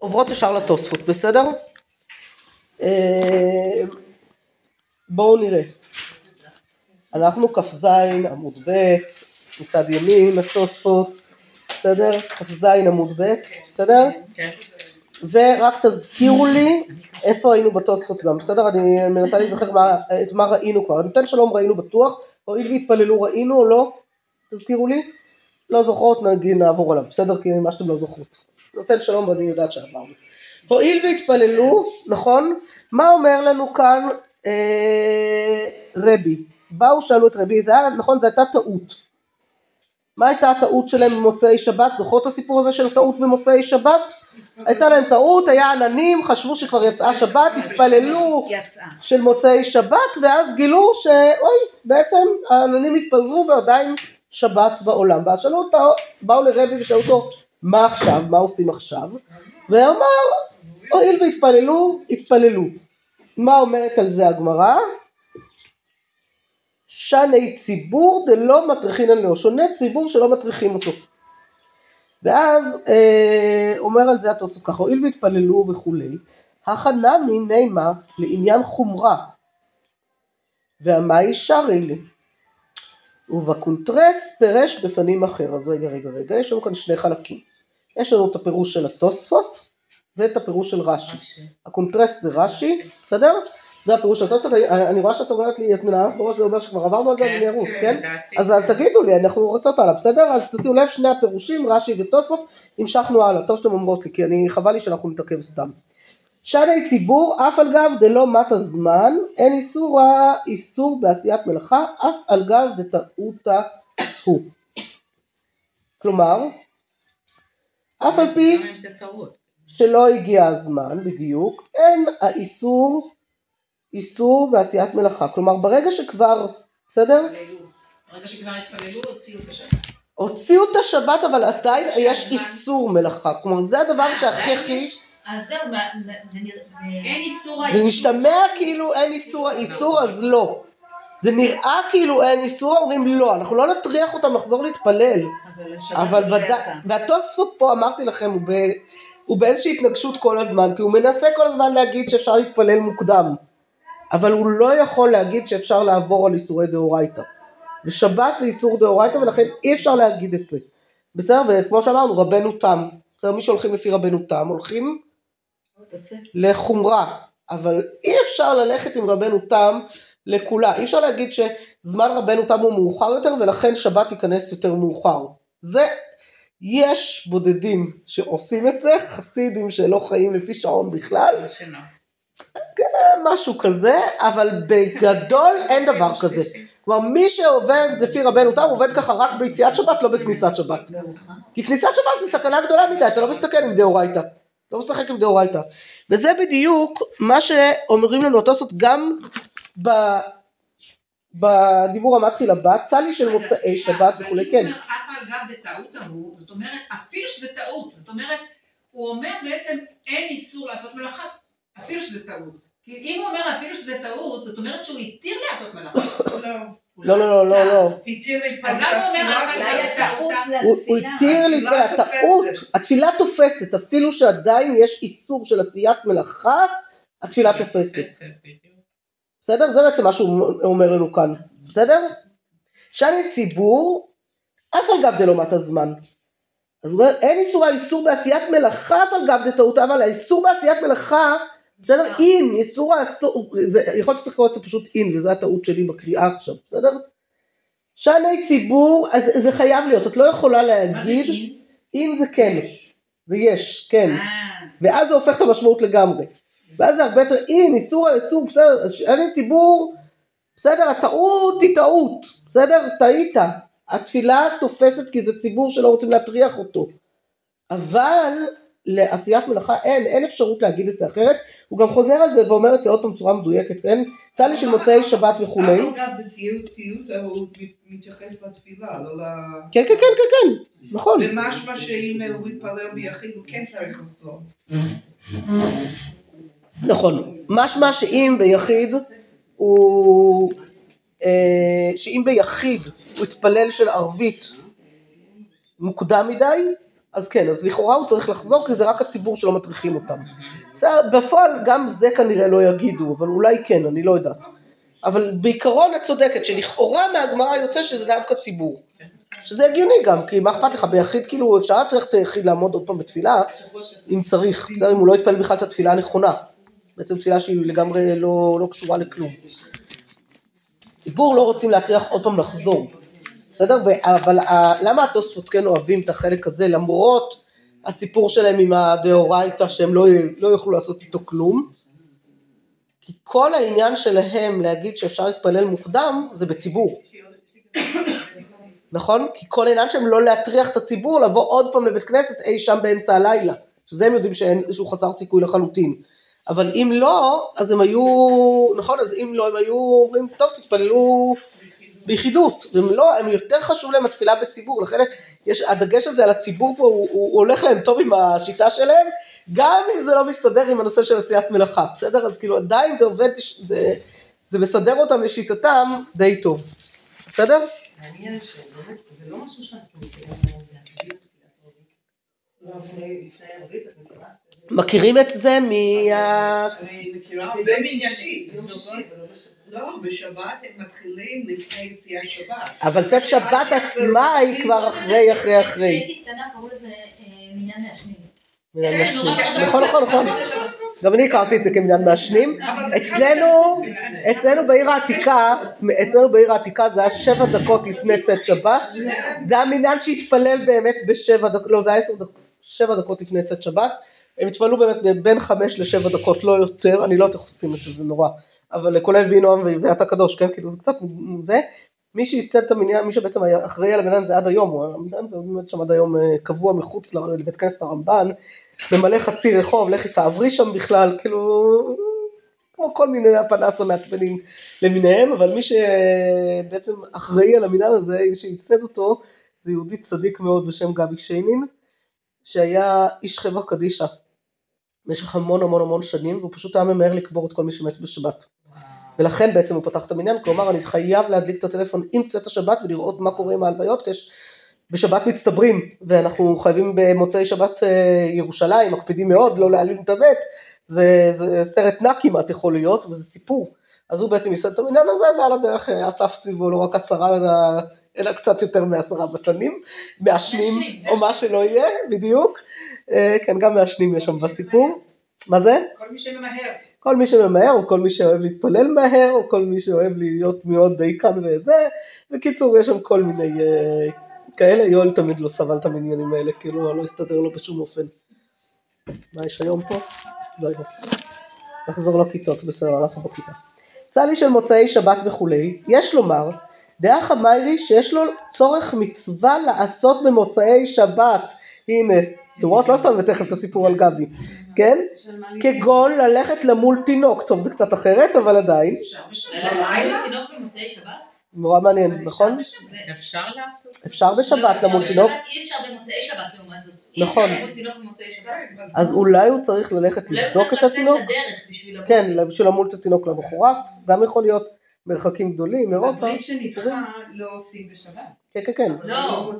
עוברות ישר לתוספות, בסדר? אה, בואו נראה. אנחנו כ"ז עמוד ב', מצד ימין, התוספות, בסדר? כ"ז עמוד ב', בסדר? כן. ורק תזכירו לי איפה היינו בתוספות גם, בסדר? אני מנסה להיזכר את מה ראינו כבר. נותן שלום ראינו בטוח, הואיל והתפללו ראינו או לא? תזכירו לי. לא זוכרות, נגיד נעבור עליו, בסדר? כי מה שאתם לא זוכרות. נותן שלום ואני יודעת שעברנו. הואיל והתפללו, נכון? מה אומר לנו כאן אה, רבי? באו שאלו את רבי, זה היה, נכון, זו הייתה טעות. מה הייתה הטעות שלהם במוצאי שבת? זוכרות את הסיפור הזה של טעות במוצאי שבת? הייתה להם טעות, היה עננים, חשבו שכבר יצאה שבת, התפללו. של מוצאי שבת, ואז גילו שאוי, בעצם העננים התפזרו ועדיין שבת בעולם. ואז שאלו אותו, באו לרבי ושאלו אותו, מה עכשיו, מה עושים עכשיו? ואמר, הואיל והתפללו, התפללו. מה אומרת על זה הגמרא? שני ציבור דלא מטריחינן לו, שונה ציבור שלא מטריחים אותו. ואז אה, אומר על זה התוספות ככה, הואיל והתפללו וכולי, הכנה מנימה לעניין חומרה, והמאי שרי לי. ובקונטרס פירש בפנים אחר. אז רגע רגע רגע, יש לנו כאן שני חלקים. יש לנו את הפירוש של התוספות ואת הפירוש של רש"י. הקונטרס זה רש"י, בסדר? והפירוש של התוספות, אני, רואה שאת אומרת לי, את מנהלת בראש, זה אומר שכבר עברנו על זה, אז אני ארוץ, כן? לדעתי. אז תגידו לי, אנחנו רוצות הלאה, בסדר? אז תשימו לב, שני הפירושים, רש"י ותוספות, המשכנו הלאה, טוב שאתם אומרות לי, כי אני, חבל לי שאנחנו נתעכב סתם. שני ציבור, אף על גב דלא מת הזמן, אין איסור איסור בעשיית מלאכה, אף על גב דטעותא הוא. כלומר, אף על פי זה. שלא הגיע הזמן בדיוק, אין האיסור איסור בעשיית מלאכה. כלומר, ברגע שכבר, בסדר? ברגע שכבר התפללו, הוציאו את השבת. הוציאו את השבת, אבל עדיין יש איסור מלאכה. כלומר, זה הדבר שהכי הכי... אז זהו, זה נראה, זה... אין איסור זה האיסור. משתמע כאילו אין איסור האיסור, אז לא. זה נראה כאילו אין איסור, אומרים לא, אנחנו לא נטריח אותם לחזור להתפלל. אבל השבת אבל בד... יצאה. והתוספות פה אמרתי לכם הוא, ב... הוא באיזושהי התנגשות כל הזמן כי הוא מנסה כל הזמן להגיד שאפשר להתפלל מוקדם. אבל הוא לא יכול להגיד שאפשר לעבור על איסורי דאורייתא. ושבת זה איסור דאורייתא ולכן אי אפשר להגיד את זה. בסדר? וכמו שאמרנו רבנו תם. בסדר? מי שהולכים לפי רבנו תם הולכים לחומרה. אבל אי אפשר ללכת עם רבנו תם לכולה אי אפשר להגיד שזמן רבנו תם הוא מאוחר יותר ולכן שבת תיכנס יותר מאוחר זה יש בודדים שעושים את זה חסידים שלא חיים לפי שעון בכלל לא שינה. משהו כזה אבל בגדול אין דבר כזה כלומר מי שעובד לפי רבנו תם עובד ככה רק ביציאת שבת לא בכניסת שבת כי כניסת שבת זה סכנה גדולה מדי, אתה לא מסתכל עם דאורייתא. אתה לא משחק עם דאורייתא. וזה בדיוק מה שאומרים לנו התוספות גם. בדיבור המתחיל הבא, צלי של מוצאי שבת וכולי, כן. אבל אם הוא אומר אף על גב דטעות ההוא, זאת אומרת, אפילו שזה טעות, זאת אומרת, הוא אומר בעצם אין איסור לעשות מלאכה, אפילו שזה טעות. כי אם הוא אומר אפילו שזה טעות, זאת אומרת שהוא התיר לעשות מלאכה. לא, לא, לא, לא. לא, לא. התיר להתפלל למה הוא זה. התיר לי, התפילה הטעות. התפילה תופסת, אפילו שעדיין יש איסור של עשיית מלאכה, התפילה תופסת. בסדר? זה בעצם מה שהוא אומר לנו כאן, בסדר? שאני ציבור, אף על גב דלא מת הזמן. אז הוא אומר, אין איסור האיסור בעשיית מלאכה אף על גב דטעות, אבל האיסור בעשיית מלאכה, בסדר? אין, איסור האסור, זה, יכול להיות שצריך לקרוא את זה פשוט אין, וזו הטעות שלי בקריאה עכשיו, בסדר? שני ציבור, אז זה חייב להיות, את לא יכולה להגיד, אין? אין זה כן, זה יש, כן. אה, ואז זה הופך את המשמעות לגמרי. ואז זה הרבה יותר, אין, איסור האיסור, בסדר, אז אין ציבור, בסדר, הטעות היא טעות, בסדר, טעית. התפילה תופסת כי זה ציבור שלא רוצים להטריח אותו. אבל לעשיית מלאכה אין, אין אפשרות להגיד את זה אחרת. הוא גם חוזר על זה ואומר את זה עוד פעם בצורה מדויקת, כן? צלי של מוצאי שבת וכולי. אגב, דתיות ההוא מתייחס לתפילה, לא ל... כן, כן, כן, כן, כן, נכון. ומשמע שאם הוא מתפלל ביחיד הוא כן צריך לחזור. נכון. משמע שאם ביחיד הוא... אה, שאם ביחיד הוא התפלל של ערבית מוקדם מדי, אז כן, אז לכאורה הוא צריך לחזור כי זה רק הציבור שלא מטריחים אותם. בסדר, בפועל גם זה כנראה לא יגידו, אבל אולי כן, אני לא יודעת. אבל בעיקרון את צודקת, שלכאורה מהגמרא יוצא שזה דווקא ציבור. שזה הגיוני גם, כי מה אכפת לך ביחיד, כאילו אפשר את היחיד לעמוד עוד פעם בתפילה, אם צריך, בסדר, אם הוא לא יתפלל בכלל את התפילה הנכונה. בעצם תפילה שהיא לגמרי לא, לא קשורה לכלום. ציבור לא רוצים להטריח עוד פעם לחזור. בסדר? אבל למה התוספות כן אוהבים את החלק הזה למרות הסיפור שלהם עם הדאורייתא שהם לא, לא יוכלו לעשות איתו כלום? כי כל העניין שלהם להגיד שאפשר להתפלל מוקדם זה בציבור. נכון? כי כל העניין שלהם לא להטריח את הציבור לבוא עוד פעם לבית כנסת אי שם באמצע הלילה. שזה הם יודעים שאין, שהוא חסר סיכוי לחלוטין. אבל אם לא, אז הם היו, נכון, אז אם לא, הם היו אומרים, טוב, תתפללו ביחידות. והם לא, הם יותר חשוב להם התפילה בציבור, לכן יש, הדגש הזה על הציבור פה, הוא, הוא הולך להם טוב עם השיטה שלהם, גם אם זה לא מסתדר עם הנושא של עשיית מלאכה, בסדר? אז כאילו עדיין זה עובד, זה, זה מסדר אותם לשיטתם די טוב, בסדר? מעניין שבאמת זה לא משהו שאנחנו. לא, לפני ערבית, את מכירה? מכירים את זה מה... אני מכירה הרבה אבל לא בשבת. לא, בשבת הם מתחילים לפני יציאת שבת. אבל צאת שבת עצמה היא כבר אחרי, אחרי, אחרי. כשהייתי קטנה קראו לזה אה, מניין מעשנים. כן, נכון, נכון, נכון. גם אני הכרתי את זה כמניין מעשנים. אצלנו, אצלנו בעיר העתיקה, אצלנו בעיר העתיקה זה היה שבע דקות לפני צאת שבת. זה היה מניין שהתפלל באמת בשבע דקות, לא זה היה עשר דקות, שבע דקות לפני צאת שבת. הם התפללו באמת בין חמש לשבע דקות, לא יותר, אני לא יודעת איך עושים את זה, זה נורא. אבל כולל וינועם ואתה קדוש, כן, כאילו זה קצת זה. מי שייסד את המניין, מי שבעצם היה אחראי על המניין זה עד היום, המניין זה באמת שם עד היום אה, קבוע מחוץ לבית כנסת הרמב"ן, ממלא חצי רחוב, לכי תעברי שם בכלל, כאילו, כמו כל מיני הפנס המעצבנים למיניהם, אבל מי שבעצם אחראי על המניין הזה, מי שייסד אותו, זה יהודי צדיק מאוד בשם גבי שיינין, שהיה איש חברה קדישא במשך המון המון המון שנים, והוא פשוט היה ממהר לקבור את כל מי שמת בשבת. ולכן בעצם הוא פתח את המניין, כי הוא אמר אני חייב להדליק את הטלפון עם צאת השבת ולראות מה קורה עם ההלוויות, כי בשבת מצטברים, ואנחנו חייבים במוצאי שבת אה, ירושלים, מקפידים מאוד לא להעלים את המת, זה, זה סרט נע כמעט יכול להיות, וזה סיפור. אז הוא בעצם ייסד את המניין הזה, ועל הדרך אה, אסף סביבו לא רק עשרה, אלא, קצת יותר מעשרה בטלנים, מעשנים, מעשנים, או מה שלא יהיה, בדיוק. אה, כן, גם מעשנים יש שם בסיפור. מה זה? כל מי שממהר. כל מי שממהר, או כל מי שאוהב להתפלל מהר, או כל מי שאוהב להיות מאוד דייקן וזה. בקיצור, יש שם כל מיני אה, כאלה. יואל תמיד לא סבל את המניינים האלה, כאילו לא הסתדר לו בשום אופן. מה יש היום פה? לא יודע. נחזור לכיתות, בסדר, אנחנו בכיתה. צלי של מוצאי שבת וכולי, יש לומר, דעה חמיירי שיש לו צורך מצווה לעשות במוצאי שבת. הנה, לראות לא שם תכף את הסיפור על גבי, כן? כגון ללכת למול תינוק, טוב זה קצת אחרת אבל עדיין, אפשר בשבת. ללכת למול תינוק במוצאי שבת? נורא מעניין נכון? זה- אפשר לעשות. אפשר בשבת לא, למול תינוק, אי אפשר במוצאי שבת לעומת זאת. נכון. אי אפשר למול תינוק במוצאי שבת. אז אולי הוא צריך ללכת אולי הוא לבדוק צריך את לצאת התינוק, לדרך. כן, בשביל למול את התינוק למחרת, גם יכול להיות מרחקים גדולים, אירופה, הברית שנדחה לא עושים בשבת. כן כן כן, לא.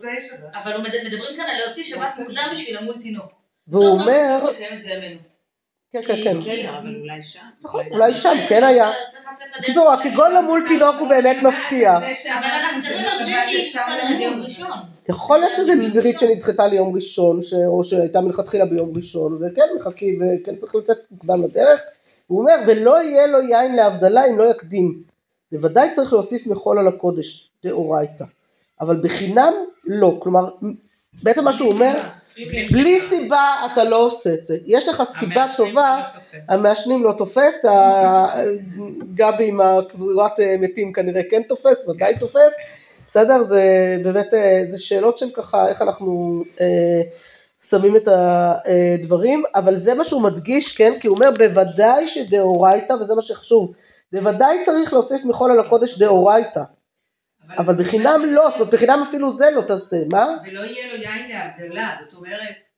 אבל מדברים כאן על להוציא שבת מוקדם בשביל למול תינוק. והוא זאת אומר, המציאות שקיימת בימינו. כן כן כן, אולי שם. נכון, אולי שם כן היה. קיצור הכגון למול תינוק הוא באמת מפתיע, זה אבל אנחנו מדברים על ברית ביום למות. ראשון. יכול להיות שזה ברית שנדחתה ליום ראשון. או שהייתה מלכתחילה ביום ראשון, וכן מחכים, וכן צריך לצאת מוקדם לדרך. הוא אומר, ולא יהיה לו יין להבדלה אם לא יקדים. בוודאי צריך להוסיף מחול על הקודש, דאורייתא. אבל בחינם לא. כלומר, בעצם מה שהוא אומר, בלי סיבה אתה לא עושה את זה. יש לך סיבה טובה, המעשנים לא תופס, גבי עם הקבורת אה, מתים כנראה כן תופס, ודאי תופס, בסדר? זה באמת, אה, זה שאלות שהן ככה, איך אנחנו אה, שמים את הדברים, אבל זה מה שהוא מדגיש, כן? כי הוא אומר בוודאי שדאורייתא, וזה מה שחשוב, בוודאי צריך להוסיף מחול על הקודש דאורייתא, אבל בחינם לא, זאת אומרת בחינם אפילו זה לא תעשה, מה? ולא יהיה לו יין להבדלה, זאת אומרת,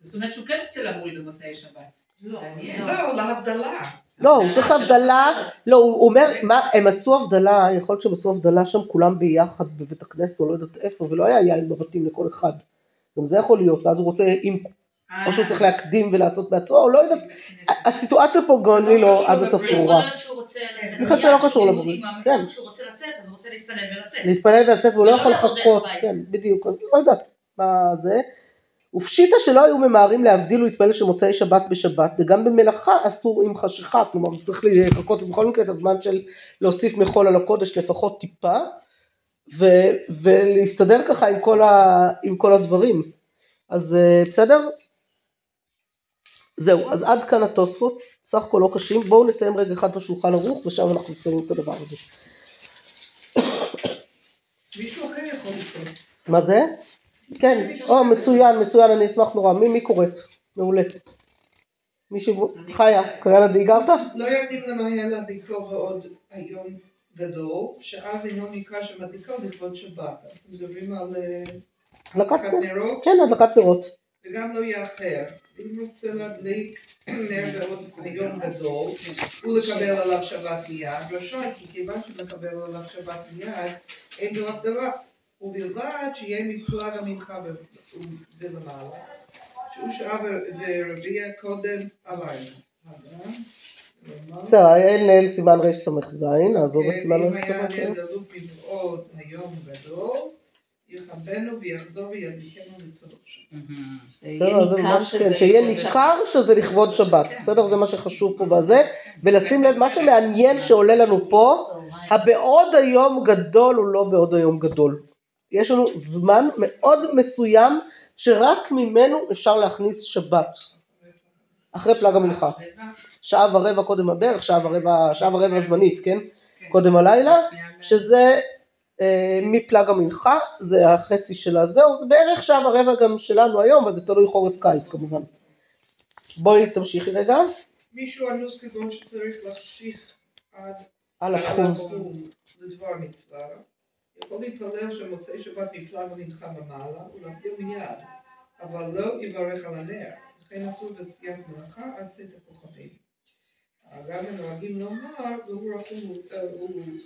זאת אומרת שהוא כן יוצא למול במוצאי שבת. לא, מעניין. לא, להבדלה. לא, הוא צריך הבדלה, לא, הוא אומר, מה, הם עשו הבדלה, יכול להיות שהם עשו הבדלה שם כולם ביחד בבית הכנסת, או לא יודעת איפה, ולא היה יין בבתים לכל אחד. גם זה יכול להיות, ואז הוא רוצה, אם, או שהוא צריך להקדים ולעשות בעצמו, או לא יודעת, הסיטואציה פה גם לי לא עד הסוף ברורה. להיות שהוא רוצה לצאת. יכול להיות שלא קשור לבריאות, כן. שהוא רוצה לצאת, אז הוא רוצה להתפלל ולצאת. להתפלל ולצאת והוא לא יכול דרך לחכות. כן, בדיוק, אז לא יודעת מה זה. ופשיטא שלא היו ממהרים להבדיל ולהתפלל שמוצאי שבת בשבת, וגם במלאכה אסור עם חשיכה, כלומר צריך לחכות בכל מקרה את הזמן של להוסיף מחול על הקודש לפחות טיפה, ו- ולהסתדר ככה עם כל, ה- עם כל הדברים. אז אה, בסדר? זהו, אז עד כאן התוספות, סך הכל לא קשים, בואו נסיים רגע אחד בשולחן ערוך ושם אנחנו נסיים את הדבר הזה. מישהו אחר יכול לצאת. מה זה? כן, או מצוין, מצוין, אני אשמח נורא. מי, מי קוראת? מעולה. מישהו, חיה, קריין עדי הגרת? לא יקדים למהר להדליקו ועוד היום גדול, שאז אינו נקרא שמדליקו לכבוד שבת. מדברים על אה, הדלקת הדלקת נר. נרות, כן, הדלקת נרות. וגם לא יאחר. אם רוצה להדליק נר בעוד היום גדול, ולקבל עליו שבת מיד, רשאי, כי כיוון שמקבל עליו שבת מיד, אין לו הגדרה. ובלבד שיהיה מפלג המנחה ולמעלה, שהוא שעה ורביע קודם הלילה. הלאה. בסדר, האל נהל סימן רס"ז, נעזוב את סימן רס"ז. נר דלוק מבעוד היום גדול, יכבנו ויחזור וידליקנו לצלוש. בסדר, זה ממש כן, שיהיה ניכר שזה לכבוד שבת, בסדר? זה מה שחשוב פה בזה, ולשים לב, מה שמעניין שעולה לנו פה, הבעוד היום גדול הוא לא בעוד היום גדול. יש לנו זמן מאוד מסוים שרק ממנו אפשר להכניס שבת. אחרי פלג המנחה. שעה ורבע קודם הברך, שעה ורבע, שעה ורבע זמנית, כן? קודם הלילה, שזה אה, מפלג המנחה, זה החצי של הזהו, זה בערך שעה ורבע גם שלנו היום, אבל זה תלוי חורף קיץ כמובן. בואי תמשיכי רגע, מישהו אנוס כגון שצריך להחשיך עד על התחום. לדבר מצווה, יכול להתפלל שמוצאי שבת מפלג המנחה במעלה ולהבדיל מיד, אבל לא יברך על הנר, לכן אסור בסייג מלאכה עד צאת הכוכבים. גם הם נוהגים לומר, והוא רחום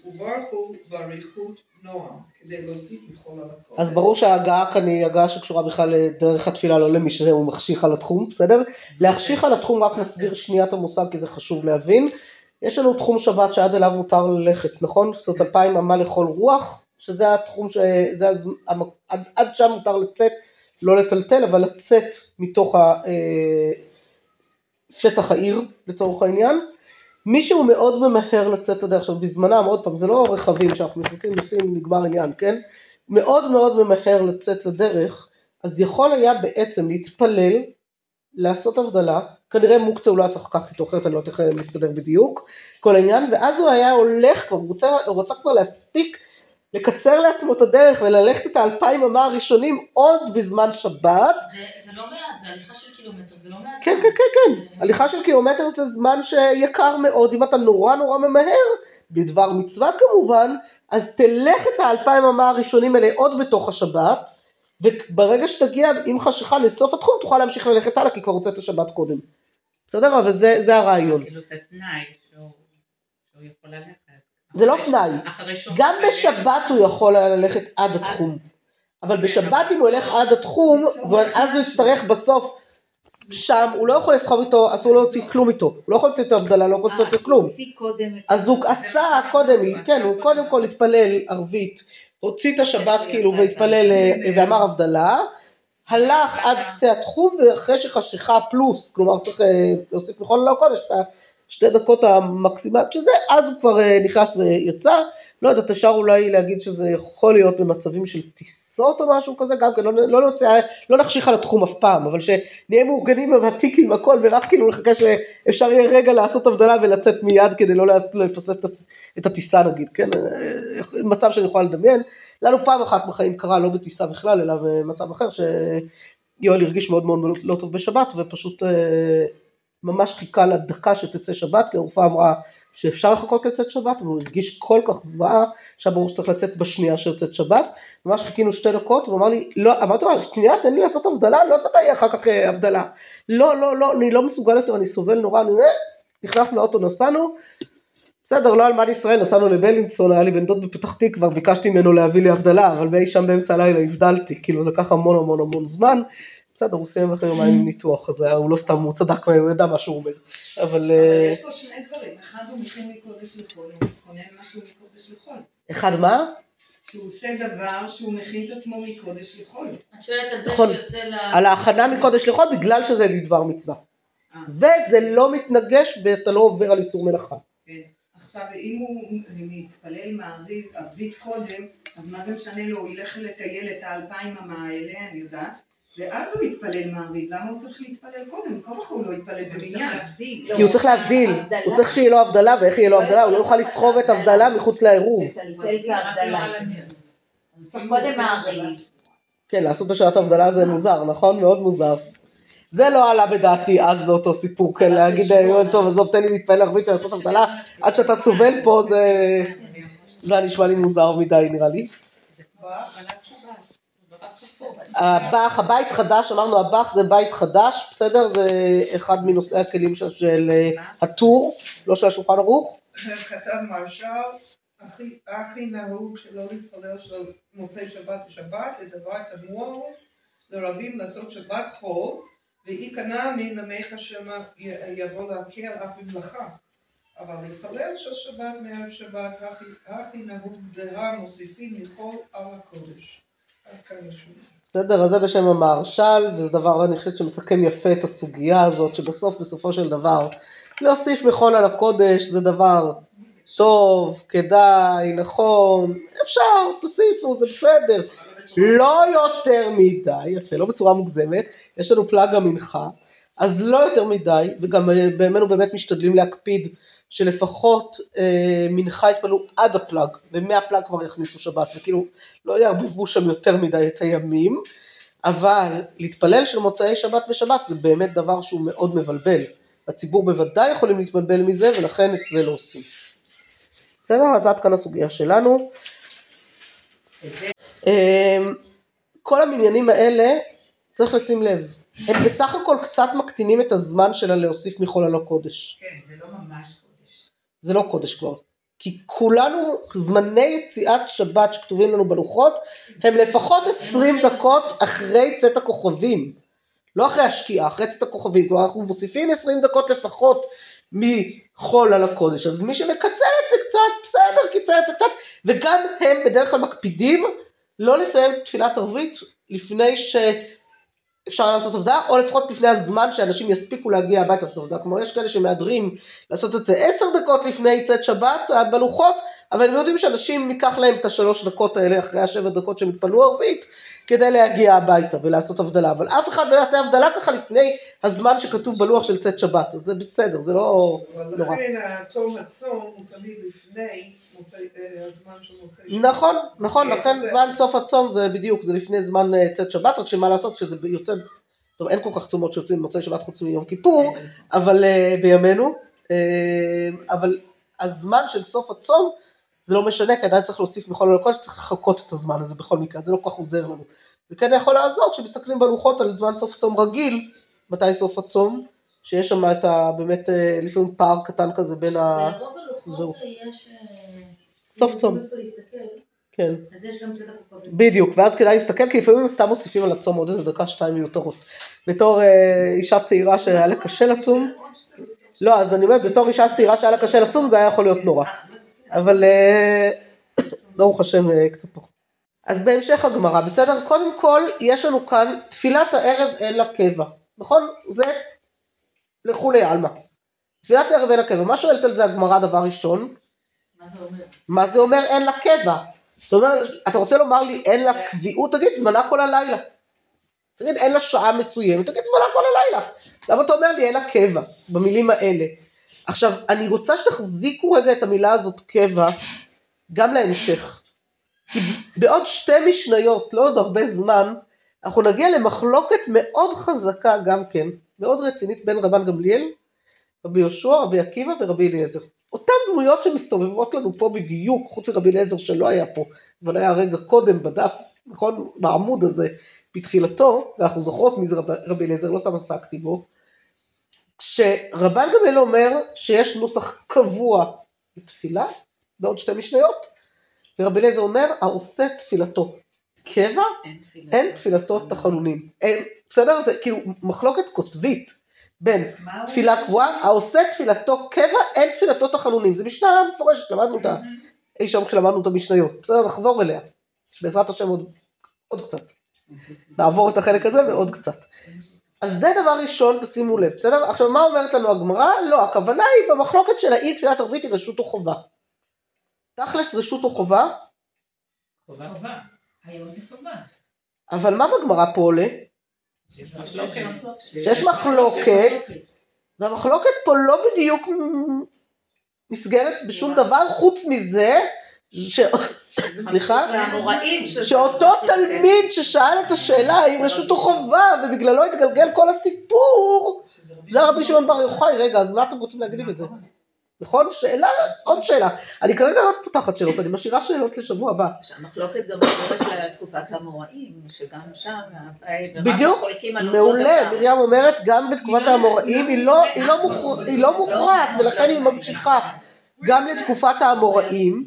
וברכו באריכות נועם, כדי להוסיף על הכל. אז ברור שההגעה כאן היא הגעה שקשורה בכלל לדרך התפילה, לא למי שהוא מחשיך על התחום, בסדר? להחשיך על התחום רק נסביר שנייה את המושג כי זה חשוב להבין. יש לנו תחום שבת שעד אליו מותר ללכת, נכון? זאת אומרת אלפיים אמה לכל רוח, שזה התחום, ש... זה הז... עד, עד שם מותר לצאת, לא לטלטל, אבל לצאת מתוך ה... אה, שטח העיר לצורך העניין. מי שהוא מאוד ממהר לצאת לדרך, עכשיו בזמנם, עוד פעם, זה לא רכבים שאנחנו נכנסים, נוסעים, נגמר עניין, כן? מאוד מאוד ממהר לצאת לדרך, אז יכול היה בעצם להתפלל, לעשות הבדלה, כנראה מוקצה הוא לא היה צריך לקחת איתו, אחרת אני לא יודעת איך להסתדר בדיוק, כל העניין, ואז הוא היה הולך כבר, הוא רוצה, הוא רצה כבר להספיק לקצר לעצמו את הדרך וללכת את האלפיים אמה הראשונים עוד בזמן שבת, זה- זה לא מעט, זה הליכה של קילומטר, זה לא מעט. כן. כן, כן, כן. הליכה של קילומטר זה זמן שיקר מאוד, אם אתה נורא נורא ממהר, בדבר מצווה כמובן, אז תלך את האלפיים אמה הראשונים האלה עוד בתוך השבת, וברגע שתגיע עם חשיכה לסוף התחום, תוכל להמשיך ללכת הלאה, כי כבר הוצאת שבת קודם. בסדר? אבל זה, זה הרעיון. כאילו זה תנאי שהוא יכול ללכת. זה לא תנאי. גם. בשבת הוא יכול היה ללכת עד התחום. אבל בשבת אם הוא ילך עד התחום, ואז הוא יצטרך בסוף שם, הוא לא יכול לסחוב איתו, אסור להוציא כלום איתו. הוא לא יכול להוציא איתו הבדלה, לא יכול להוציא איתו כלום. קודם את... אז הוא עשה קודם, כן, הוא קודם כל התפלל ערבית, הוציא את השבת כאילו והתפלל אה, ואמר הבדלה, הלך עד קצה התחום ואחרי שחשיכה פלוס, כלומר צריך אה, להוסיף בכל לילה קודש את השתי דקות המקסימליות שזה, אז הוא כבר אה, נכנס ויצא, לא יודעת, אפשר אולי להגיד שזה יכול להיות במצבים של טיסות או משהו כזה, גם כן, לא, לא, נוצא, לא נחשיך על התחום אף פעם, אבל שנהיה מאורגנים עם התיק עם הכל ורק כאילו נחכה שאפשר יהיה רגע לעשות הבדלה ולצאת מיד כדי לא לא הס- את הטיסה נגיד, כן, אה, מצב שאני יכולה לדמיין, לנו פעם אחת בחיים קרה, לא בטיסה בכלל, אלא במצב אחר, שיואל הרגיש מאוד מאוד לא טוב בשבת ופשוט אה, ממש חיכה לדקה שתצא שבת, כי הרופאה אמרה שאפשר לחכות לצאת שבת, אבל הוא הרגיש כל כך זוועה, שהיה ברור שצריך לצאת בשנייה שיוצאת שבת, ממש חיכינו שתי דקות, והוא אמר לי, לא, אמרתי לו, שנייה, תן לי לעשות הבדלה, לא יודעת מתי אחר כך אה, הבדלה. לא, לא, לא, אני לא מסוגל יותר, אני סובל נורא, אני אה, נכנס לאוטו, נסענו, בסדר, לא אלמן ישראל, נסענו לבלינסון, היה לי בן דוד בפתח תקווה, ביקשתי ממנו להביא לי הבדלה, אבל מאי שם באמצע הלילה הבדלתי, כאילו לקח המון המון המון זמן. בסדר, הוא סיים אחרי יומיים ניתוח, אז הוא לא סתם, הוא צדק, הוא ידע מה שהוא אומר. אבל... אבל אה, יש פה שני דברים, אחד הוא מכין מקודש לחול, הוא מתכונן משהו מקודש לחול. אחד מה? שהוא עושה דבר שהוא מכין את עצמו מקודש לחול. את שואלת על זה נכון. שיוצא ל... על ההכנה מקודש לחול בגלל שזה לדבר מצווה. אה. וזה לא מתנגש ואתה לא עובר על איסור מלאכה. כן. עכשיו, אם הוא מתפלל מערבית ערבית קודם, אז מה זה משנה לו? הוא ילך לטייל את האלפיים אמה האלה, אני יודעת, ואז הוא יתפלל מערבית. למה הוא צריך להתפלל קודם? כל כך הוא לא יתפלל. להבדיל. כי הוא צריך להבדיל, הוא צריך שיהיה לו הבדלה, ואיך יהיה לו הבדלה? הוא לא יוכל לסחוב את הבדלה מחוץ לעירוב. לא. כן, לעשות בשעת הבדלה זה מוזר, נכון? מאוד מוזר. זה לא עלה בדעתי אז באותו סיפור, כן, להגיד, "יואל, טוב, עזוב, תן לי להתפעל ערבית ולעשות הבדלה, עד שאתה סובל פה זה... זה היה נשמע לי מוזר מדי נראה לי. הבח, הבית חדש, אמרנו הבח זה בית חדש, בסדר? זה אחד מנושאי הכלים של, של אה, הטור, לא של השולחן ערוך. כתב מרשל, הכי- נהוג שלא להתפלל של מוצאי שבת בשבת, לדבר תמוה הוא לרבים לעשות שבת חול, וייכנע מלמך השמה יבוא להקל אף במלאכה. אבל להתפלל של שבת מערב שבת, הכי- נהוג דהה מוסיפים מחול על הקודש. בסדר, אז זה בשם המהרש"ל, וזה דבר, אני חושבת שמסכם יפה את הסוגיה הזאת, שבסוף, בסופו של דבר, להוסיף מחול על הקודש זה דבר טוב, כדאי, נכון, אפשר, תוסיפו, זה בסדר. לא יותר מדי, יפה, לא בצורה מוגזמת, יש לנו פלאג המנחה, אז לא יותר מדי, וגם אה, בימינו באמת משתדלים להקפיד שלפחות אה, מנחה יתפללו עד הפלאג, ומהפלאג כבר יכניסו שבת, וכאילו לא יערבבו שם יותר מדי את הימים, אבל להתפלל של מוצאי שבת בשבת זה באמת דבר שהוא מאוד מבלבל. הציבור בוודאי יכולים להתבלבל מזה, ולכן את זה לא עושים. בסדר? אז עד כאן הסוגיה שלנו. אמ, כל המניינים האלה, צריך לשים לב, הם בסך הכל קצת מקטינים את הזמן שלה להוסיף מחול על הקודש. כן, זה לא ממש קודש. זה לא קודש כבר. כי כולנו, זמני יציאת שבת שכתובים לנו בלוחות, הם לפחות 20 דקות אחרי צאת הכוכבים. לא אחרי השקיעה, אחרי צאת הכוכבים. כלומר, אנחנו מוסיפים 20 דקות לפחות מחול על הקודש. אז מי שמקצר את זה קצת, בסדר, קיצר את זה קצת. וגם הם בדרך כלל מקפידים לא לסיים תפילת ערבית לפני ש... אפשר לעשות עבודה, או לפחות לפני הזמן שאנשים יספיקו להגיע הביתה לעשות עבודה. כלומר, יש כאלה שמהדרים לעשות את זה עשר דקות לפני צאת שבת אה, בלוחות, אבל הם יודעים שאנשים ייקח להם את השלוש דקות האלה אחרי השבע דקות שהם יתפללו ערבית, כדי להגיע הביתה ולעשות הבדלה. אבל אף אחד לא יעשה הבדלה ככה לפני הזמן שכתוב בלוח של צאת שבת, אז זה בסדר, זה לא אבל נורא. לכן התום הצום הוא תמיד לפני אה, הזמן של מוצאי שבת. נכון, נכון, כן, לכן זמן סוף הצום זה בדיוק, זה לפני זמן אה, צאת שבת, רק שמה לעשות כשזה יוצא, טוב אין כל כך צומות שיוצאים במוצאי שבת חוץ מיום כיפור, אבל אה, בימינו, אה, אבל הזמן של סוף הצום זה לא משנה, כי עדיין צריך להוסיף בכל הלכות, שצריך לחכות את הזמן הזה בכל מקרה, זה לא כל כך עוזר לנו. זה כן יכול לעזור כשמסתכלים בלוחות על זמן סוף צום רגיל, מתי סוף הצום, שיש שם את ה... באמת אה, לפעמים פער קטן כזה בין ה... ברוב. הלוחות יש... אה, סוף צום. כן. אז יש גם צאת הכוכבים. בדיוק, ואז כדאי להסתכל, כי לפעמים סתם מוסיפים על הצום עוד איזה דקה שתיים מיותרות. בתור אה, אישה צעירה שהיה לה קשה לצום, לא, אז אני אומרת, בתור אישה צעירה שהיה לה קשה לצום, זה היה יכול להיות נורא. אבל אה, ברוך השם אה, קצת פחות. אז בהמשך הגמרא, בסדר? קודם כל, יש לנו כאן תפילת הערב אין לה קבע, נכון? זה לכולי עלמא. תפילת הערב אין לה קבע. מה שואלת על זה הגמרא דבר ראשון? מה זה אומר? מה זה אומר אין לה קבע? זאת אומרת, אתה רוצה לומר לי אין לה קביעות? תגיד, זמנה כל הלילה. תגיד, אין לה שעה מסוימת, תגיד, זמנה כל הלילה. למה אתה אומר לי אין לה קבע, במילים האלה? עכשיו, אני רוצה שתחזיקו רגע את המילה הזאת קבע, גם להמשך. כי בעוד שתי משניות, לא עוד הרבה זמן, אנחנו נגיע למחלוקת מאוד חזקה גם כן, מאוד רצינית בין רבן גמליאל, רבי יהושע, רבי עקיבא ורבי אליעזר. אותן דמויות שמסתובבות לנו פה בדיוק, חוץ מרבי אליעזר שלא היה פה, אבל היה רגע קודם בדף, נכון, בעמוד הזה, בתחילתו, ואנחנו זוכרות מי זה רב, רבי אליעזר, לא סתם עסקתי בו, כשרבן גמליאל אומר שיש נוסח קבוע בתפילה, בעוד שתי משניות, ורבי אליעזר אומר, העושה תפילתו קבע, אין תפילה. אין תפילתו תחנונים. אין, בסדר? זה כאילו מחלוקת קוטבית בין הוא תפילה? קבועה, העושה תפילתו קבע, אין תפילתו תחנונים. זה משנה מפורשת, למדנו אותה אי שם כשלמדנו את המשניות. בסדר, נחזור אליה. בעזרת השם עוד, עוד קצת. נעבור את החלק הזה ועוד קצת. אז זה דבר ראשון, תשימו לב, בסדר? עכשיו, מה אומרת לנו הגמרא? לא, הכוונה היא במחלוקת של האם תפילת ערבית היא רשות או חובה. תכלס רשות או חובה, חובה. היום זה חובה. אבל מה בגמרא פה עולה? יש מחלוקת. שיש מחלוקת, והמחלוקת פה לא בדיוק נסגרת בשום דבר חוץ מזה. סליחה? והאמוראים שזה- שאותו תלמיד ששאל את השאלה האם רשות או חובה ובגללו התגלגל כל הסיפור זה רבי שמעון בר יוחאי רגע אז מה אתם רוצים להגיד לי בזה? נכון? שאלה, עוד שאלה. אני כרגע רק פותחת שאלות, אני משאירה שאלות לשבוע הבא. שהמחלוקת גם עוברת לתקופת האמוראים, שגם שם, בדיוק, מעולה. מרים אומרת גם בתקופת האמוראים היא לא, לא, היא לא מוכרעת ולכן היא ממשיכה גם לתקופת האמוראים,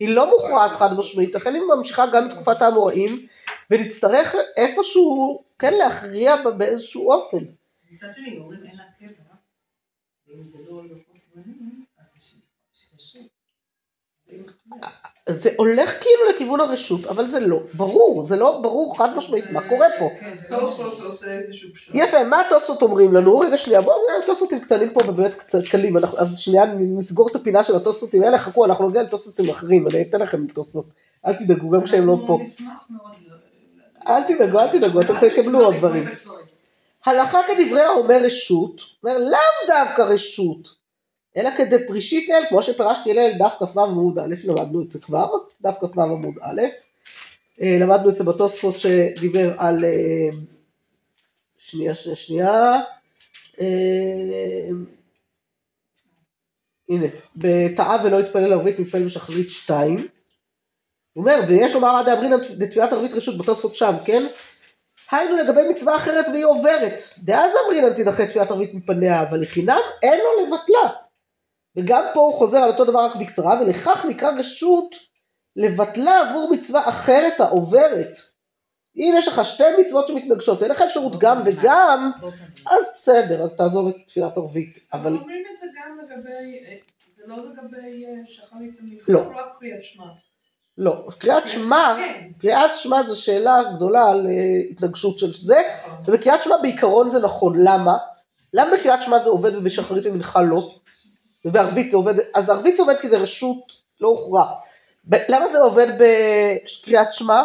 היא לא מוכרעת חד משמעית, לכן היא ממשיכה גם לתקופת האמוראים ונצטרך איפשהו כן להכריע בה באיזשהו אופן. מצד שני, אומרים אין לה קבע, ואם זה לא לוחות זמנים, אז זה ש- שרשות. ואם אחרי. זה הולך כאילו לכיוון הרשות, אבל זה לא ברור, זה לא ברור חד משמעית מה קורה פה. כן, זה לא תוספוס עושה איזשהו פשט. יפה, מה התוספות אומרים לנו? רגע שנייה, בואו נראה התוספותים קטנים פה ובאמת קצת קלים, אז שנייה נסגור את הפינה של התוספותים האלה, חכו, אנחנו נגיע לתוספותים אחרים, אני אתן לכם תוספות, אל תדאגו, גם כשהם לא פה. אל תדאגו, אל תדאגו, אתם תקבלו עוד דברים. הלכה כדברי האומר רשות, אומר לאו דווקא רשות, אלא כדפרישית אל, כמו שפירשתי אליהם, דף כ"ו עמוד א', למדנו את זה כבר, דף כ"ו עמוד א', אה, למדנו את זה בתוספות שדיבר על, אה, שנייה, שנייה, שנייה, אה, הנה, בטעה ולא התפלל ערבית מתפלל בשחרית 2, הוא אומר, ויש לומר עד אמרינן לתפילת ערבית רשות בתוספות שם, כן? היינו לגבי מצווה אחרת והיא עוברת. דאז אמרינן תידחה תפילת ערבית מפניה, אבל לחינם אין לו לבטלה. וגם פה הוא חוזר על אותו דבר רק בקצרה, ולכך נקרא רשות לבטלה עבור מצווה אחרת העוברת. אם יש לך שתי מצוות שמתנגשות, אין לך אפשרות גם וגם, אז בסדר, אז תעזוב את תפילת ערבית. אבל אומרים את זה גם לגבי, אה, זה לא לגבי אה, שחרית המלחמה, לא. רק קריאת שמע. לא, קריאת שמע, כן. קריאת שמע זו שאלה גדולה על אה, התנגשות של זה, ובקריאת שמע בעיקרון זה נכון, למה? למה בקריאת שמע זה עובד ובשחרית ומנחה לא? ובערבית זה עובד, אז ערבית זה עובד כי זה רשות לא הוכרע. ב- למה זה עובד בקריאת שמע?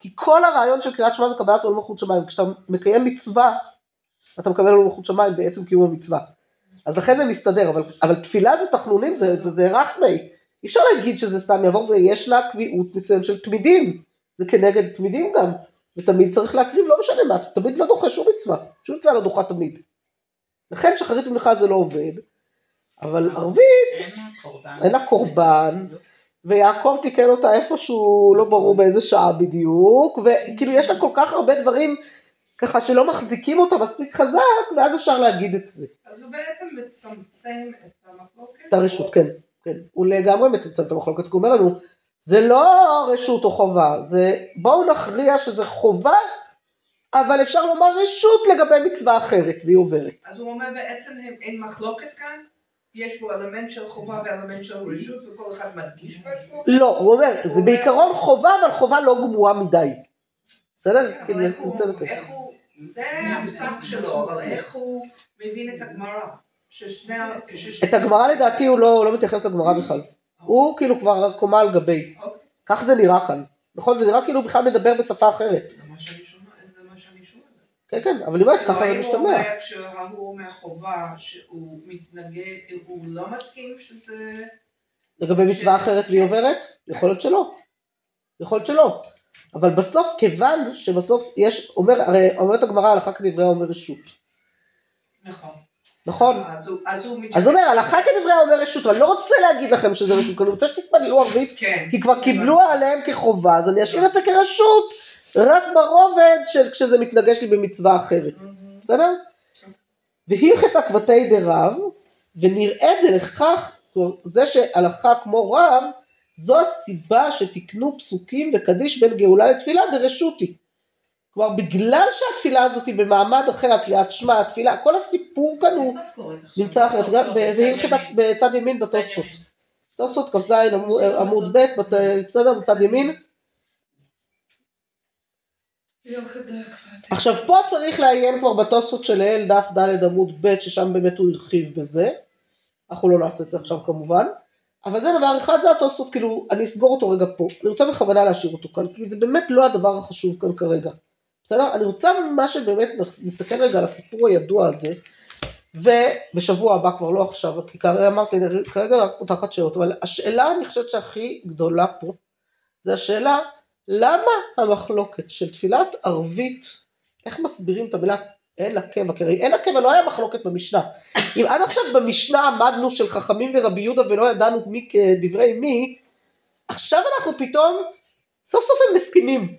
כי כל הרעיון של קריאת שמע זה קבלת עול מלכות שמיים. כשאתה מקיים מצווה, אתה מקבל עול מלכות שמיים בעצם קיום המצווה. אז לכן זה מסתדר, אבל, אבל תפילה זה תחנונים, זה, זה, זה רחמי. אי אפשר להגיד שזה סתם יעבור ויש לה קביעות מסוים של תמידים. זה כנגד תמידים גם. ותמיד צריך להקריב, לא משנה מה, תמיד לא דוחה שום מצווה. שום מצווה לא דוחה תמיד. לכן שחרית ומנחה זה לא עובד. אבל ערבית אין לה קורבן. ויעקב תיקן אותה איפשהו, לא ברור באיזה שעה בדיוק, וכאילו יש לה כל כך הרבה דברים ככה שלא מחזיקים אותה מספיק חזק, ואז אפשר להגיד את זה. אז הוא בעצם מצמצם את המחלוקת. את הרשות, כן, כן. הוא לגמרי מצמצם את המחלוקת, כי הוא אומר לנו, זה לא רשות או חובה, זה בואו נכריע שזה חובה, אבל אפשר לומר רשות לגבי מצווה אחרת, והיא עוברת. אז הוא אומר בעצם אין מחלוקת כאן? יש בו אלמנט של חובה ואלמנט של רשות וכל אחד מדגיש משהו? לא, הוא אומר, זה בעיקרון חובה, אבל חובה לא גמורה מדי. בסדר? אבל כאילו, איך הוא- לצמצם את זה. איך הוא, זה המושג שלו, אבל איך הוא מבין את הגמרא? את הגמרא לדעתי הוא לא, לא מתייחס לגמרא בכלל. הוא כאילו כבר קומה על גבי. אוקיי. כך זה נראה כאן. נכון? זה נראה כאילו הוא בכלל מדבר בשפה אחרת. זה מה שאני שומע, זה מה שאני שומע. כן, כן, אבל היא אומרת ככה זה האם הוא משתמע. אומר שההוא מהחובה שהוא מתנגד, הוא לא מסכים שזה... לגבי מצווה אחרת והיא עוברת? יכול להיות שלא. יכול להיות שלא. אבל בסוף, כיוון שבסוף יש, אומר, הרי אומרת הגמרא הלכה כדברי האומר רשות. נכון. נכון? אז הוא- אז הוא אז הוא אומר הלכה כדברי האומר רשות, ואני לא רוצה להגיד לכם שזה רשות, כי אני רוצה שתתפללו ערבית, כן. כי כבר קיבלו עליהם כחובה, אז אני אשאיר את זה כרשות, רק ברובד של כשזה מתנגש לי במצווה אחרת. בסדר? והלכת עקבתי דרב, ונראה דלכך זה שהלכה כמו רב, זו הסיבה שתיקנו פסוקים וקדיש בין גאולה לתפילה דרשותי. כלומר, בגלל שהתפילה הזאת היא במעמד אחר, הקריאת שמע, התפילה, כל הסיפור כאן הוא? נמצא אחרת, בהלכת בצד ימין בתוספות. תוספות כ"ז עמוד- ב', בסדר? בצד ימין. עכשיו פה צריך לעיין כבר בתוספות של אל דף ד' עמוד ב' ששם באמת הוא הרחיב בזה. אנחנו לא נעשה את זה עכשיו כמובן. אבל זה דבר אחד, זה התוספות, כאילו, אני אסגור אותו רגע פה. אני רוצה בכוונה להשאיר אותו כאן, כי זה באמת לא הדבר החשוב כאן כרגע. בסדר? אני רוצה מה שבאמת נסתכל רגע על הסיפור הידוע הזה. ובשבוע הבא כבר לא עכשיו, כי כרגע אמרתי, כרגע רק פותחת שאלות, אבל השאלה אני חושבת שהכי גדולה פה, זה השאלה, למה המחלוקת של תפילת ערבית, איך מסבירים את המילה אין לה קבע, כי הרי אין לה קבע לא היה מחלוקת במשנה. אם עד עכשיו במשנה עמדנו של חכמים ורבי יהודה ולא ידענו מי כדברי מי, עכשיו אנחנו פתאום, סוף סוף הם מסכימים.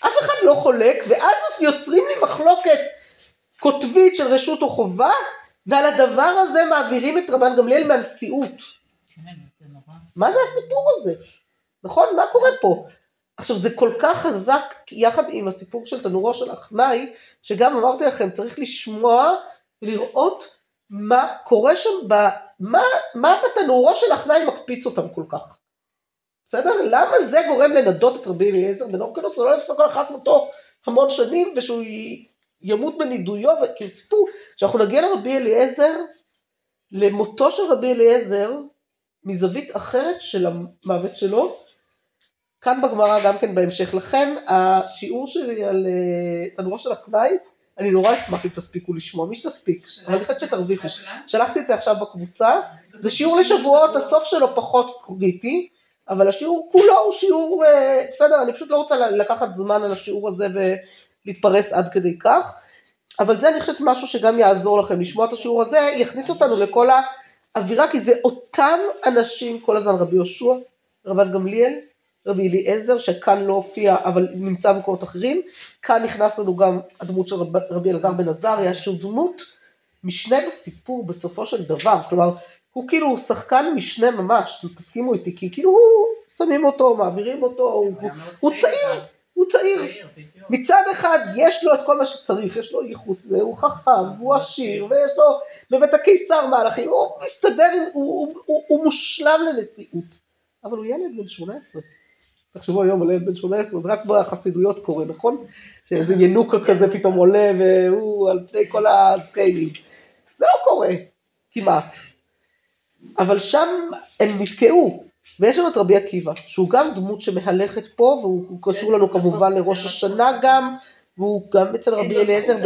אף אחד לא חולק, ואז יוצרים לי מחלוקת כותבית של רשות או חובה, ועל הדבר הזה מעבירים את רבן גמליאל מהנשיאות. כן. מה זה הסיפור הזה? נכון? מה קורה פה? עכשיו זה כל כך חזק יחד עם הסיפור של תנורו של אחנאי, שגם אמרתי לכם צריך לשמוע ולראות מה קורה שם, ב, מה, מה בתנורו של אחנאי מקפיץ אותם כל כך. בסדר? למה זה גורם לנדות את רבי אליעזר בן אורקנוס ולא לפסוק הלכת מותו המון שנים ושהוא ימות בנידויו, וכאילו סיפור שאנחנו נגיע לרבי אליעזר, למותו של רבי אליעזר, מזווית אחרת של המוות שלו, כאן בגמרא גם כן בהמשך. לכן השיעור שלי על אה, תנורו של אחנאי, אני נורא אשמח אם תספיקו לשמוע, מי שתספיק, אבל אני חושבת שתרוויחו. שלחתי את זה עכשיו בקבוצה, זה שיעור לשבועות, הסוף שלו פחות קריטי, אבל השיעור כולו הוא שיעור, אה, בסדר, אני פשוט לא רוצה לקחת זמן על השיעור הזה ולהתפרס עד כדי כך, אבל זה אני חושבת משהו שגם יעזור לכם לשמוע את השיעור הזה, יכניס אותנו לכל האווירה, כי זה אותם אנשים כל הזמן, רבי יהושע, רבן גמליאל, רבי אליעזר, שכאן לא הופיע, אבל נמצא במקומות אחרים, כאן נכנס לנו גם הדמות של רב, רבי אלעזר בן עזריה, שהוא דמות משנה בסיפור בסופו של דבר, כלומר, הוא כאילו שחקן משנה ממש, תסכימו איתי, כי כאילו הוא, שמים אותו, מעבירים אותו, הוא, הוא, הוא צעיר, הוא צעיר. מצד אחד יש לו את כל מה שצריך, יש לו ייחוס, והוא חכם, והוא עשיר, ויש לו בבית הקיסר מהלכים, הוא מסתדר, עם- הוא, הוא, הוא, הוא מושלם לנשיאות, אבל הוא ילד בן 18. תחשבו היום על ילד בן 18, זה רק בחסידויות קורה, נכון? שאיזה ינוקה כזה פתאום עולה והוא על פני כל הסקיילים. זה לא קורה, כמעט. אבל שם הם נתקעו. ויש לנו את רבי עקיבא, שהוא גם דמות שמהלכת פה, והוא קשור לנו כמובן לראש השנה גם, והוא גם אצל רבי אליעזר.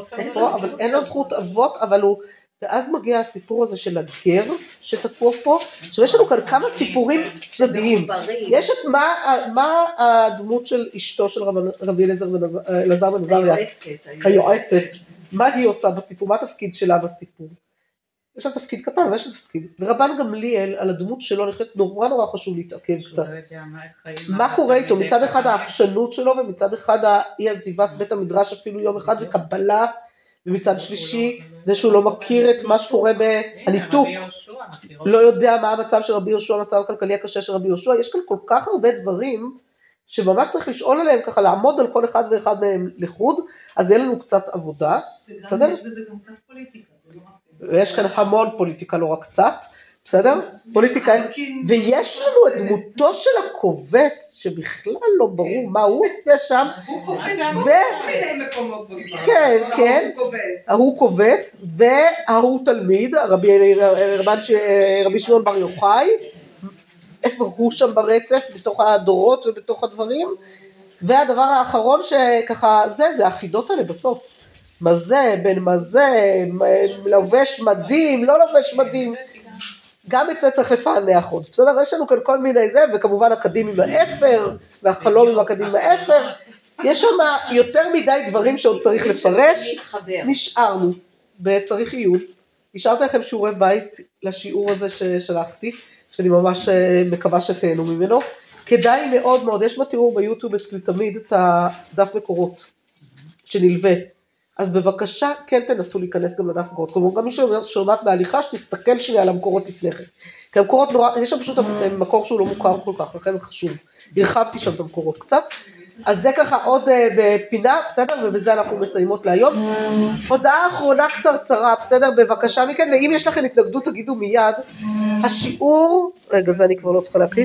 בספרו, אבל אין לו זכות אבות, אבל הוא, ואז מגיע הסיפור הזה של הגר שתקוע פה, עכשיו יש לנו כאן כמה סיפורים צדדיים. יש את מה, מה הדמות של אשתו של רבי אלעזר בן עזריה, היועצת. מה היא עושה בסיפור, מה התפקיד שלה בסיפור. יש לה תפקיד קטן, אבל יש לה תפקיד. ורבן גמליאל, על הדמות שלו, אני חושבת נורא נורא חשוב להתעכב קצת. מה קורה איתו? מצד אחד העקשנות שלו, ומצד אחד אי עזיבת בית המדרש אפילו יום אחד, וקבלה, ומצד שלישי, זה שהוא לא מכיר את מה שקורה בניתוק. לא יודע מה המצב של רבי יהושע, המצב הכלכלי הקשה של רבי יהושע, יש כאן כל כך הרבה דברים שממש צריך לשאול עליהם ככה, לעמוד על כל אחד ואחד מהם לחוד, אז יהיה לנו קצת עבודה, בסדר? יש בזה גם קצת פוליטיקה, זה לא רק... ויש כאן המון פוליטיקה, לא רק קצת, בסדר? פוליטיקה, אין- ויש לנו את דמותו של הכובס, שבכלל לא ברור מה הוא עושה שם, הוא ו- בכל מיני מקומות בגמרא. כן, כן. ההוא כובס, וההוא תלמיד, רבי, שמעון בר יוחאי, איפה הוא שם ברצף, בתוך הדורות ובתוך הדברים, והדבר האחרון שככה, זה, זה החידות האלה בסוף. מה זה, בין מה זה, לובש מדים, לא לובש מדים, גם את זה צריך לפענח עוד, בסדר? יש לנו כאן כל מיני זה, וכמובן הקדים עם האפר, והחלום עם הקדים עם האפר, יש שם יותר מדי דברים שעוד צריך לפרש. נשארנו בצריך עיון, השארתי לכם שיעורי בית לשיעור הזה ששלחתי, שאני ממש אה, מקווה שתהנו ממנו, כדאי מאוד מאוד, יש בתיאור ביוטיוב אצלי תמיד את הדף מקורות שנלווה, אז בבקשה כן תנסו להיכנס גם לדף מקורות. כלומר גם מי ששומעת בהליכה שתסתכל שנייה על המקורות לפני כן. כי המקורות נורא, יש שם פשוט מקור שהוא לא מוכר כל כך, לכן חשוב. הרחבתי שם את המקורות קצת. אז זה ככה עוד אה, בפינה, בסדר? ובזה אנחנו מסיימות להיום. הודעה אחרונה קצרצרה, בסדר? בבקשה מכן, ואם יש לכם התנגדות תגידו מיד. השיעור, רגע זה אני כבר לא צריכה להקליט.